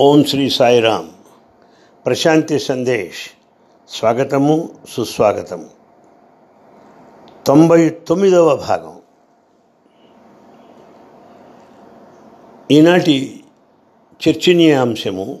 ఓం శ్రీ సాయిరామ్. ప్రశాంతి సందేశ్. స్వాగతము సుస్వాగతము తొంభై తొమ్మిదవ భాగం. ఈనాటి చర్చనీయాంశము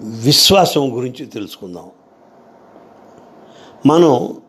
విశ్వాసం గురించి తెలుసుకుందాం. మనం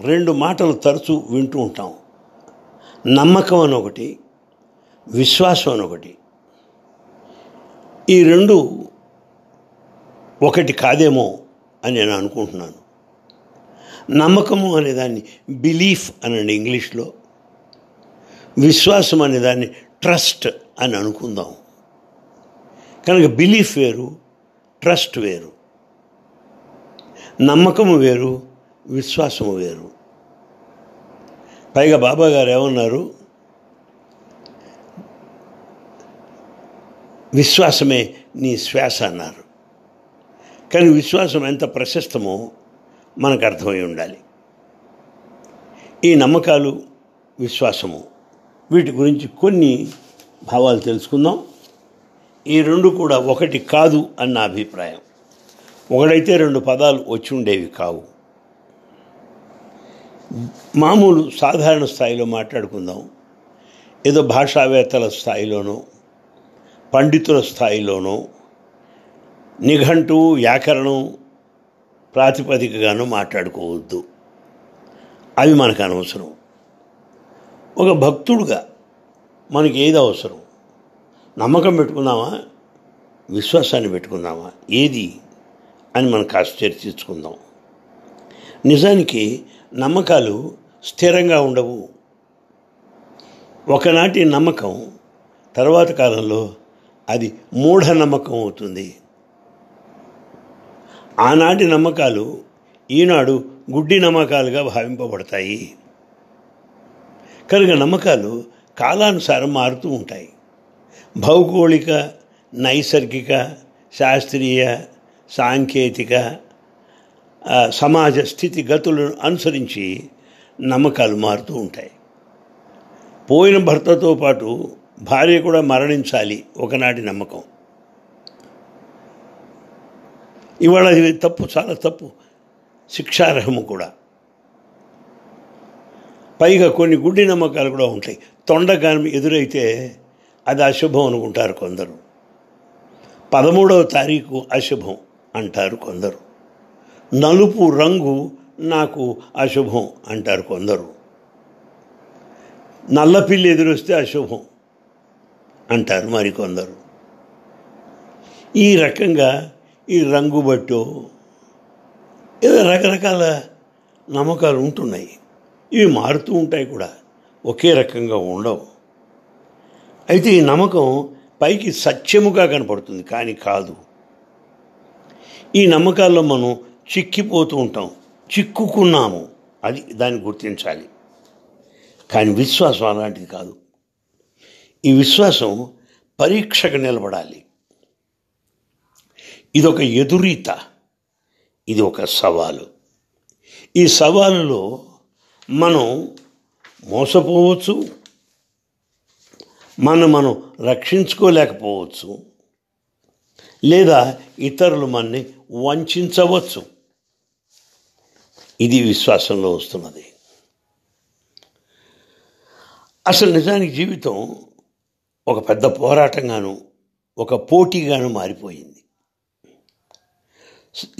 రెండు మాటలు తరచూ వింటూ ఉంటాం. నమ్మకం అని ఒకటి విశ్వాసం అని ఒకటి ఈ రెండు ఒకటి కాదేమో అని నేను అనుకుంటున్నాను. నమ్మకము అనేదాన్ని బిలీఫ్ అనండి ఇంగ్లీష్లో విశ్వాసం అనేదాన్ని ట్రస్ట్ అని అనుకుందాం. కనుక బిలీఫ్ వేరు ట్రస్ట్ వేరు. నమ్మకము వేరు విశ్వాసము వేరు. పైగా బాబా గారు ఏమన్నారు? విశ్వాసమే నీ శ్వాస అన్నారు. కానీ విశ్వాసం ఎంత ప్రశస్తమో మనకు అర్థమై ఉండాలి. ఈ నమ్మకాలు విశ్వాసము. వీటి గురించి కొన్ని భావాలు తెలుసుకుందాం. ఈ రెండు కూడా ఒకటి కాదు అన్న అభిప్రాయం. ఒకడైతే రెండు పదాలు వచ్చి ఉండేవి కావు. మామూలు సాధారణ స్థాయిలో మాట్లాడుకుందాం. ఏదో భాషావేత్తల స్థాయిలోనో పండితుల స్థాయిలోనూ నిఘంటు వ్యాకరణం ప్రాతిపదికగాను మాట్లాడుకోవద్దు. అవి మనకు అనవసరం. ఒక భక్తుడుగా మనకి ఏది అవసరం? నమ్మకం పెట్టుకుందామా? విశ్వాసాన్ని పెట్టుకుందామా? ఏది? అని మనం కాస్త చర్చించుకుందాం. నిజానికి నమ్మకాలు స్థిరంగా ఉండవు. ఒకనాటి నమ్మకం తర్వాత కాలంలో అది మూఢనమ్మకం అవుతుంది. ఆనాటి నమ్మకాలు ఈనాడు గుడ్డి నమ్మకాలుగా భావింపబడతాయి. కనుక నమ్మకాలు కాలానుసారం మారుతూ ఉంటాయి. భౌగోళిక నైసర్గిక శాస్త్రీయ సాంకేతిక సమాజ స్థితిగతులను అనుసరించి నమ్మకాలు మారుతూ ఉంటాయి. పోయిన భర్తతో పాటు భార్య కూడా మరణించాలి ఒకనాటి నమ్మకం. ఇవాళ ఇది తప్పు చాలా తప్పు. శిక్షార్హము కూడా. పైగా కొన్ని గుడ్డి నమ్మకాలు కూడా ఉంటాయి. తొండగానం ఎదురైతే అది అశుభం అనుకుంటారు కొందరు. పదమూడవ తారీఖు అశుభం అంటారు కొందరు. నలుపు రంగు నాకు అశుభం అంటారు కొందరు. నల్లపిల్లి ఎదురొస్తే అశుభం. అంటారు మరికొందరు. ఈ రకంగా ఈ రంగు బట్టో ఏదో రకరకాల నమ్మకాలు ఉంటున్నాయి. ఇవి మారుతూ ఉంటాయి కూడా. ఒకే రకంగా ఉండవు. అయితే ఈ నమ్మకం పైకి సత్యముగా కనపడుతుంది కానీ కాదు. ఈ నమ్మకాల్లో మనం చిక్కిపోతూ ఉంటాం చిక్కుకున్నాము. అది దాన్ని గుర్తించాలి. కానీ విశ్వాసం అలాంటిది కాదు. ఈ విశ్వాసం పరీక్షకు నిలబడాలి. ఇదొక ఎదురీత ఇది ఒక సవాలు. ఈ సవాలులో మనం మోసపోవచ్చు మనం మనం రక్షించుకోలేకపోవచ్చు లేదా ఇతరులు మనని వంచవచ్చు. ఇది విశ్వాసంలో వస్తున్నది. అసలు నిజానికి జీవితం ఒక పెద్ద పోరాటంగాను ఒక పోటీగాను మారిపోయింది.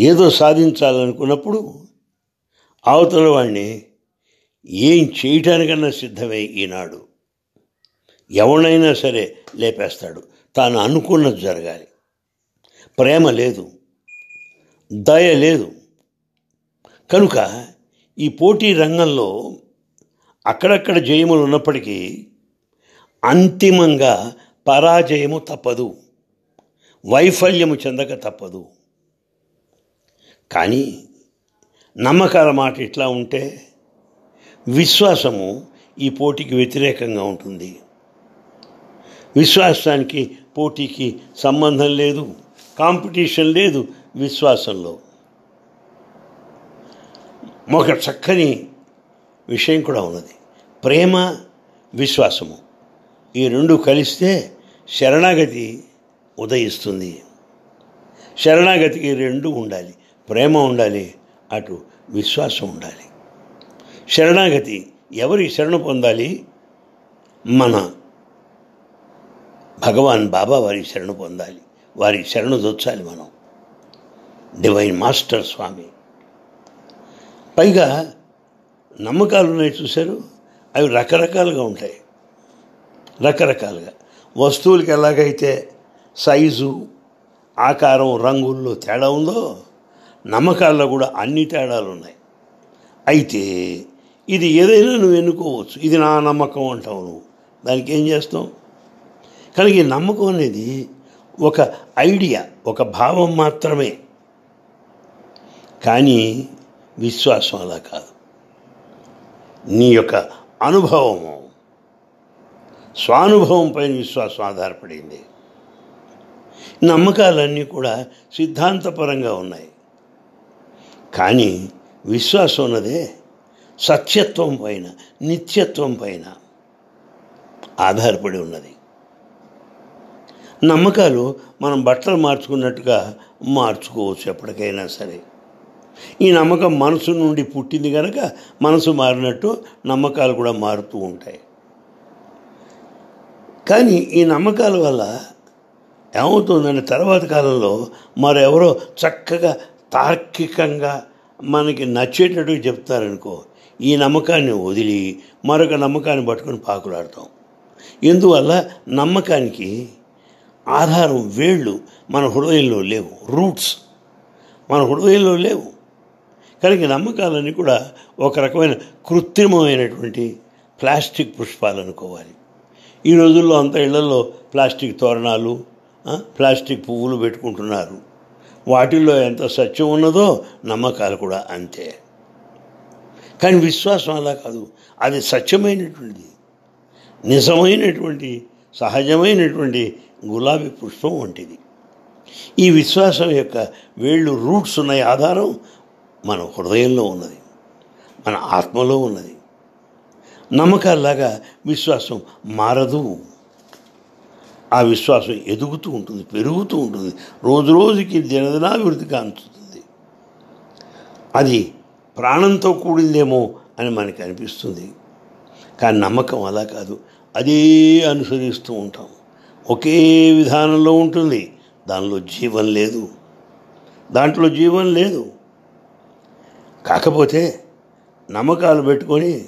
ఏదో సాధించాలనుకున్నప్పుడు అవతల వాడిని ఏం చేయటానికన్నా సిద్ధమే ఈనాడు ఎవడైనా సరే లేపేస్తాడు. తాను అనుకున్నది జరగాలి. ప్రేమ లేదు. దయ లేదు. కనుక ఈ పోటీ రంగంలో అక్కడక్కడ జయములు ఉన్నప్పటికీ అంతిమంగా పరాజయము తప్పదు. వైఫల్యము చెందక తప్పదు. కానీ నమ్మకాల మాట ఇట్లా ఉంటే విశ్వాసము ఈ పోటీకి వ్యతిరేకంగా ఉంటుంది. విశ్వాసానికి పోటీకి సంబంధం లేదు కాంపిటీషన్ లేదు విశ్వాసంలో. ఒక చక్కని విషయం కూడా ఉన్నది. ప్రేమ విశ్వాసము. ఈ రెండు కలిస్తే శరణాగతి ఉదయిస్తుంది. శరణాగతికి రెండు ఉండాలి. ప్రేమ ఉండాలి అటు విశ్వాసం ఉండాలి. శరణాగతి ఎవరి శరణు పొందాలి? మన భగవాన్ బాబా వారి శరణ పొందాలి. వారి శరణు దొచ్చాలి మనం. డివైన్ మాస్టర్ స్వామి పైగా నమ్మకాలు ఉన్నాయి చూశారు? అవి రకరకాలుగా ఉంటాయి. రకరకాలుగా. వస్తువులకి ఎలాగైతే సైజు ఆకారం రంగుల్లో తేడా ఉందో నమ్మకాల్లో కూడా అన్ని తేడాలు ఉన్నాయి. అయితే ఇది ఏదైనా నువ్వు ఎన్నుకోవచ్చు. ఇది నా నమ్మకం అంటావు నువ్వు. దానికి ఏం చేస్తావు కానీ ఈ నమ్మకం అనేది ఒక ఐడియా ఒక భావం మాత్రమే. కానీ విశ్వాసం అలా కాదు. నీ యొక్క అనుభవము స్వానుభవం పైన విశ్వాసం ఆధారపడింది. నమ్మకాలన్నీ కూడా సిద్ధాంతపరంగా ఉన్నాయి. కానీ విశ్వాసం ఉన్నదే సత్యత్వం పైన నిత్యత్వం పైన ఆధారపడి ఉన్నది. నమ్మకాలు మనం బట్టలు మార్చుకున్నట్టుగా మార్చుకోవచ్చు ఎప్పటికైనా సరే. ఈ నమ్మకం మనసు నుండి పుట్టింది కనుక మనసు మారినట్టు నమ్మకాలు కూడా మారుతూ ఉంటాయి. కానీ ఈ నమ్మకాల వల్ల ఏమవుతుందంటే తర్వాత కాలంలో మరెవరో చక్కగా తార్కికంగా మనకి నచ్చేటట్టు చెప్తారనుకో ఈ నమ్మకాన్ని వదిలి మరొక నమ్మకాన్ని పట్టుకొని పాకులాడతాం. ఎందువల్ల నమ్మకానికి ఆధారం వేళ్ళు మన హృదయంలో లేవు రూట్స్ మన హృదయంలో లేవు. కనుక నమ్మకాలన్నీ కూడా ఒక రకమైన కృత్రిమమైనటువంటి ప్లాస్టిక్ పుష్పాలు అనుకోవాలి. ఈ రోజుల్లో అంత ఇళ్ళలో ప్లాస్టిక్ తోరణాలు ప్లాస్టిక్ పువ్వులు పెట్టుకుంటున్నారు. వాటిల్లో ఎంత సత్యం ఉన్నదో నమ్మకాలు కూడా అంతే. కానీ విశ్వాసం అలా కాదు. అది సత్యమైనటువంటిది. నిజమైనటువంటి సహజమైనటువంటి గులాబీ పుష్పం వంటిది. ఈ విశ్వాసం యొక్క వేళ్ళు రూట్స్ ఉన్న ఆధారం మన హృదయంలో ఉన్నది. మన ఆత్మలో ఉన్నది. నమ్మకాలలాగా విశ్వాసం మారదు. ఆ విశ్వాసం ఎదుగుతూ ఉంటుంది పెరుగుతూ ఉంటుంది. రోజు రోజుకి దినదినాభివృద్ధి కాంచుతుంది అది ప్రాణంతో కూడిందేమో అని మనకి అనిపిస్తుంది. కానీ నమ్మకం అలా కాదు. అదే అనుసరిస్తూ ఉంటాం. ఒకే విధానంలో ఉంటుంది. దానిలో జీవం లేదు. దాంట్లో జీవం లేదు. కాకపోతే నమ్మకాలు పెట్టుకొని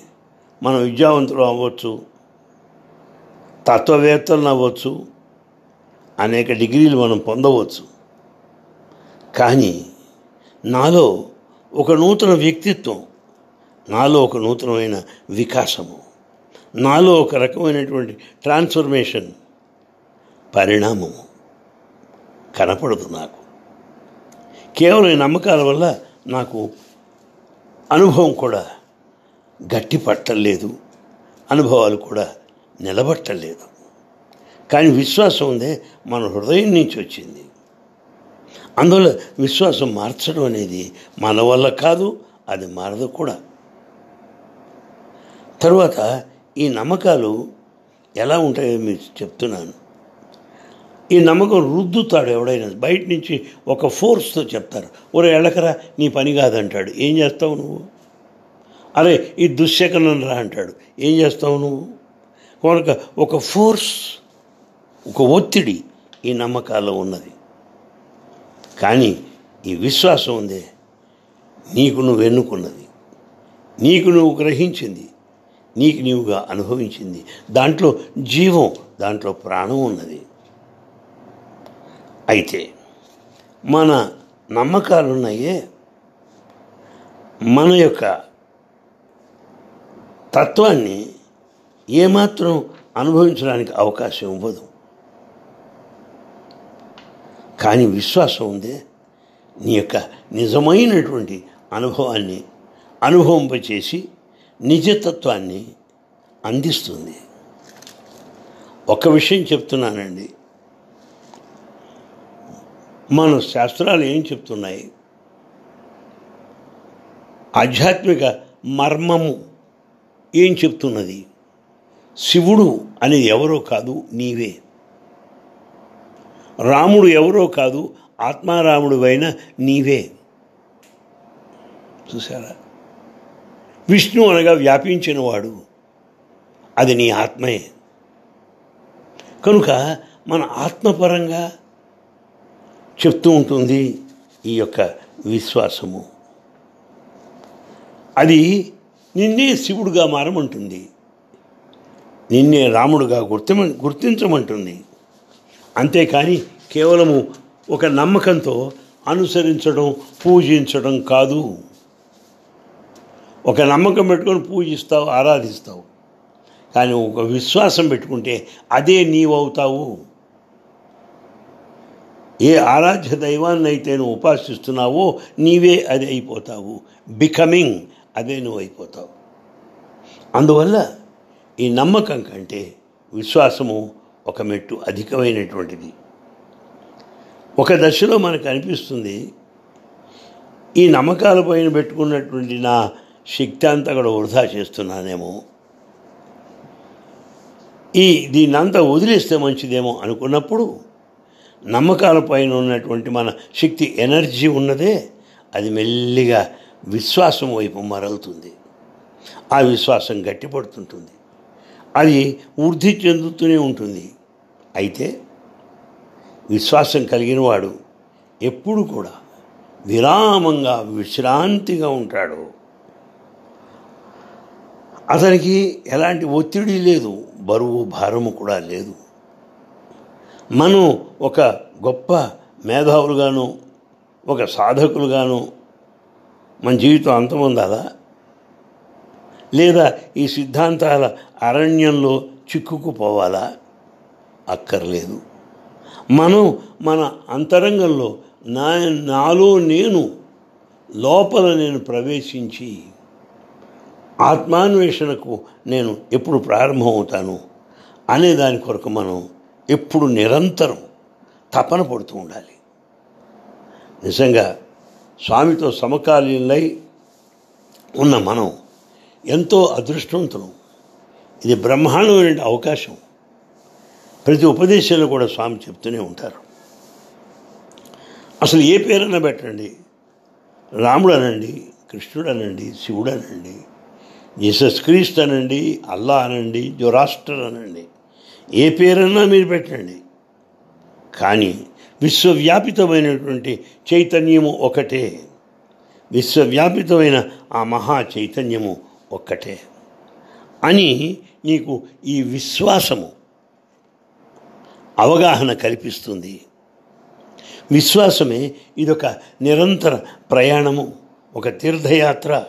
మనం విద్యావంతులు అవ్వచ్చు తత్వవేత్తలను అవ్వచ్చు అనేక డిగ్రీలు మనం పొందవచ్చు. కానీ నాలో ఒక నూతన వ్యక్తిత్వం నాలో ఒక నూతనమైన వికాసము నాలో ఒక రకమైనటువంటి ట్రాన్స్ఫర్మేషన్ పరిణామము కనపడదు నాకు. కేవలం ఈ నమ్మకాల వల్ల నాకు అనుభవం కూడా గట్టి పట్టలేదు అనుభవాలు కూడా నిలబట్టలేదు. కానీ విశ్వాసం ఉందే మన హృదయం నుంచి వచ్చింది. అందువల్ల విశ్వాసం మార్చడం అనేది మన వల్ల కాదు అది మారదు కూడా. తరువాత ఈ నమ్మకాలు ఎలా ఉంటాయో మీకు చెప్తున్నాను. ఈ నమ్మకం రుద్దుతాడు ఎవడైనా. బయట నుంచి ఒక ఫోర్స్తో చెప్తారు ఒరే ఎళ్ళకరా నీ పని కాదంటాడు. ఏం చేస్తావు నువ్వు? అరే ఈ దుశ్శకనం రా అంటాడు. ఏం చేస్తావు నువ్వు? కనుక ఒక ఫోర్స్ ఒక ఒత్తిడి ఈ నమ్మకాల్లో ఉన్నది. కానీ ఈ విశ్వాసం ఉందే నీకు నువ్వు ఎన్నుకున్నది. నీకు నువ్వు గ్రహించింది నీకు నీవుగా అనుభవించింది. దాంట్లో జీవం దాంట్లో ప్రాణం ఉన్నది. అయితే మన నమ్మకాలు ఉన్నాయే మన యొక్క తత్వాన్ని ఏమాత్రం అనుభవించడానికి అవకాశం ఇవ్వదు. కానీ విశ్వాసం ఉందే నీ యొక్క నిజమైనటువంటి అనుభవాన్ని అనుభవింపచేసి నిజతత్వాన్ని అందిస్తుంది. ఒక విషయం చెప్తున్నానండి. మన శాస్త్రాలు ఏం చెప్తున్నాయి? ఆధ్యాత్మిక మర్మము ఏం చెప్తున్నది? శివుడు అనేది ఎవరో కాదు నీవే. రాముడు ఎవరో కాదు ఆత్మారాముడు అయిన నీవే. చూసారా విష్ణు అనగా వ్యాపించినవాడు. అది నీ ఆత్మయే కనుక మన ఆత్మపరంగా చెప్తూ ఉంటుంది ఈ యొక్క విశ్వాసము. అది నిన్నే శివుడుగా మారమంటుంది. నిన్నే రాముడుగా గుర్తిమ గుర్తించమంటుంది. అంతేకాని కేవలము ఒక నమ్మకంతో అనుసరించడం పూజించడం కాదు. ఒక నమ్మకం పెట్టుకొని పూజిస్తావు ఆరాధిస్తావు. కానీ ఒక విశ్వాసం పెట్టుకుంటే అదే నీవవుతావు. ఏ ఆరాధ్య దైవాన్ని అయితే నువ్వు ఉపాసిస్తున్నావో నీవే అది అయిపోతావు. బికమింగ్ అదే నువ్వు అయిపోతావు అందువల్ల ఈ నమ్మకం కంటే విశ్వాసము ఒక మెట్టు అధికమైనటువంటిది. ఒక దశలో మనకు అనిపిస్తుంది ఈ నమ్మకాల పైన పెట్టుకున్నటువంటి నా శక్తి అంతా కూడా వృధా చేస్తున్నానేమో. ఈ దీన్నంతా వదిలేస్తే మంచిదేమో అనుకున్నప్పుడు నమ్మకాల పైన ఉన్నటువంటి మన శక్తి ఎనర్జీ ఉన్నదే అది మెల్లిగా విశ్వాసం వైపు మరలుతుంది. ఆ విశ్వాసం గట్టిపడుతుంటుంది. అది వృద్ధి చెందుతూనే ఉంటుంది. అయితే విశ్వాసం కలిగిన వాడు ఎప్పుడు కూడా విరామంగా విశ్రాంతిగా ఉంటాడు. అతనికి ఎలాంటి ఒత్తిడి లేదు. బరువు భారము కూడా లేదు. మనం ఒక గొప్ప మేధావులుగాను ఒక సాధకులుగాను మన జీవితం అంతమొందాలా లేదా ఈ సిద్ధాంతాల అరణ్యంలో చిక్కుకుపోవాలా? అక్కర్లేదు. మనం మన అంతరంగంలో నా నాలో నేను లోపల నేను ప్రవేశించి ఆత్మాన్వేషణకు నేను ఎప్పుడు ప్రారంభమవుతాను అనే దాని కొరకు మనం ఎప్పుడు నిరంతరం తపన పడుతూ ఉండాలి. నిజంగా స్వామితో సమకాలీనై ఉన్న మనం ఎంతో అదృష్టవంతులం. ఇది బ్రహ్మాండమైన అవకాశం. ప్రతి ఉపదేశంలో కూడా స్వామి చెప్తూనే ఉంటారు. అసలు ఏ పేరైనా పెట్టండి. రాముడు అనండి కృష్ణుడు అనండి శివుడు అనండి జీసస్ క్రీస్తు అనండి అల్లా అనండి జొరాస్టర్ అనండి. ఏ పేరన్నా మీరు పెట్టండి. కానీ విశ్వవ్యాపితమైనటువంటి చైతన్యము ఒకటే. విశ్వవ్యాపితమైన ఆ మహా చైతన్యము ఒక్కటే. అని నీకు ఈ విశ్వాసము అవగాహన కల్పిస్తుంది. విశ్వాసమే ఇదొక నిరంతర ప్రయాణము ఒక తీర్థయాత్ర.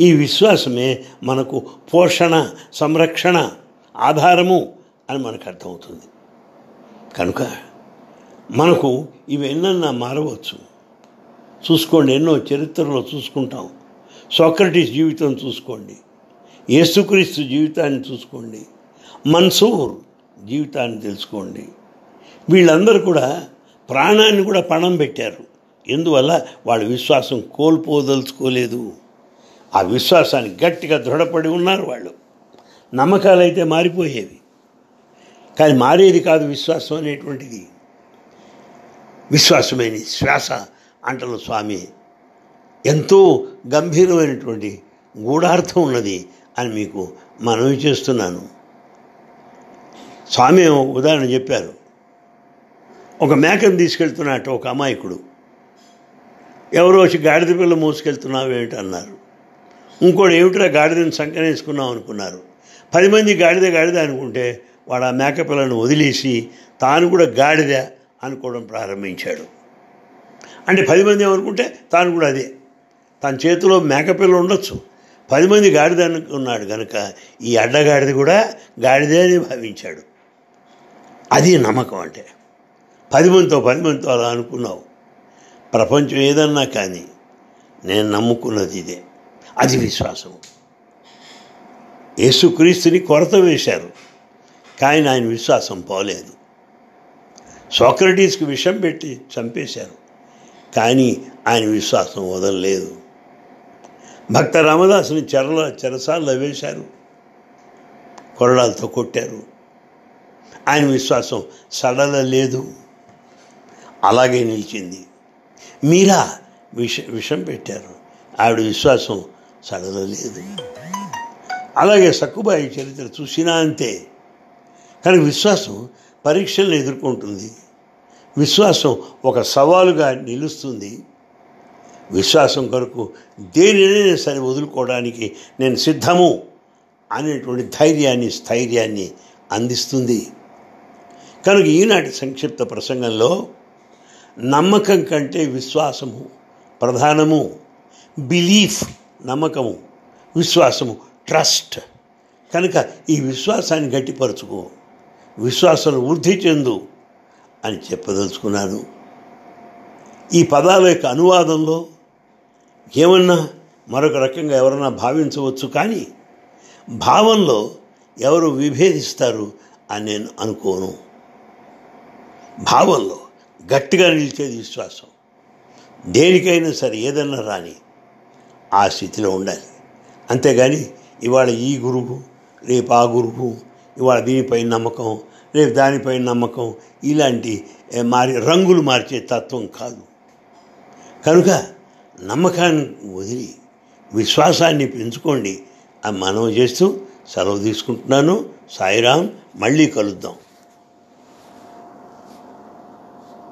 ఈ విశ్వాసమే మనకు పోషణ సంరక్షణ ఆధారము అని మనకు అర్థమవుతుంది. కనుక మనకు ఇవి ఎన్నన్నా మారవచ్చు. చూసుకోండి ఎన్నో చరిత్రలో చూసుకుంటాం. సోక్రటీస్ జీవితం చూసుకోండి. యేసుక్రీస్తు జీవితాన్ని చూసుకోండి. మన్సూర్ జీవితాన్ని తెలుసుకోండి. వీళ్ళందరూ కూడా ప్రాణాన్ని కూడా పణం పెట్టారు. ఎందువల్ల? వాళ్ళ విశ్వాసం కోల్పోదలుచుకోలేదు. ఆ విశ్వాసాన్ని గట్టిగా దృఢపడి ఉన్నారు వాళ్ళు. నమ్మకాలు అయితే మారిపోయేవి. కానీ మారేది కాదు విశ్వాసం అనేటువంటిది. విశ్వాసమైన. శ్వాస అంటున్న స్వామి. ఎంతో గంభీరమైనటువంటి గూఢార్థం ఉన్నది అని మీకు మనవి చేస్తున్నాను. స్వామి ఉదాహరణ చెప్పారు. ఒక మేకను తీసుకెళ్తున్నట్టు ఒక అమాయకుడు. ఎవరో వచ్చి గాడిద పిల్ల మోసుకెళ్తున్నావు ఏమిటి అన్నారు. ఇంకోటి ఏమిటిరా గాడిదని సంకనేసుకున్నాం అనుకున్నారు. పది మంది గాడిద గాడిద అనుకుంటే వాడు ఆ మేక పిల్లను వదిలేసి తాను కూడా గాడిద అనుకోవడం ప్రారంభించాడు. అంటే పది మంది ఏమనుకుంటే తాను కూడా అదే. తన చేతిలో మేకపిల్ల ఉండొచ్చు. పది మంది గాడిద అనుకున్నాడు కనుక ఈ అడ్డగాడిద కూడా గాడిదే అని భావించాడు. అది నమ్మకం అంటే. పది మందితో పది మందితో అలా అనుకున్నావు. ప్రపంచం ఏదన్నా కానీ నేను నమ్ముకున్నది ఇదే. అది విశ్వాసం యేసుక్రీస్తుని కొరత వేశారు. కానీ ఆయన విశ్వాసం పోలేదు. సోక్రటీస్కి విషం పెట్టి చంపేశారు. కానీ ఆయన విశ్వాసం వదలలేదు. భక్త రామదాసుని చెరల చెరసాల్లో వేశారు. కొరడాలతో కొట్టారు. ఆయన విశ్వాసం సడలలేదు. అలాగే నిలిచింది. మీరా విష విషం పెట్టారు. ఆవిడ విశ్వాసం సడలలేదు. అలాగే సక్కుబాయి చరిత్ర చూసినా అంతే. కానీ విశ్వాసం పరీక్షలను ఎదుర్కొంటుంది. విశ్వాసం ఒక సవాలుగా నిలుస్తుంది. విశ్వాసం కొరకు దేనినైనా సరే వదులుకోవడానికి నేను సిద్ధము అనేటువంటి ధైర్యాన్ని స్థైర్యాన్ని అందిస్తుంది. కనుక ఈనాటి సంక్షిప్త ప్రసంగంలో నమ్మకం కంటే విశ్వాసము ప్రధానము. బిలీఫ్ నమ్మకము విశ్వాసము ట్రస్ట్. కనుక ఈ విశ్వాసాన్ని గట్టిపరుచుకో. విశ్వాసం వృద్ధి చెందు అని చెప్పదలుచుకున్నాను. ఈ పదాల యొక్క అనువాదంలో ఏమన్నా మరొక రకంగా ఎవరన్నా భావించవచ్చు కానీ భావంలో ఎవరు విభేదిస్తారు అని నేను అనుకోను. భావంలో గట్టిగా నిలిచేది విశ్వాసం. దేనికైనా సరే ఏదన్నా రాని ఆ స్థితిలో ఉండాలి. అంతేగాని ఇవాళ ఈ గురువు రేపు ఆ గురువు ఇవాళ దీనిపై నమ్మకం రేపు దానిపై నమ్మకం ఇలాంటి మారి రంగులు మార్చే తత్వం కాదు. కనుక నమ్మకాన్ని వదిలి విశ్వాసాన్ని పెంచుకోండి. అని మనం చేస్తూ సెలవు తీసుకుంటున్నాను. సాయిరాం మళ్ళీ కలుద్దాం.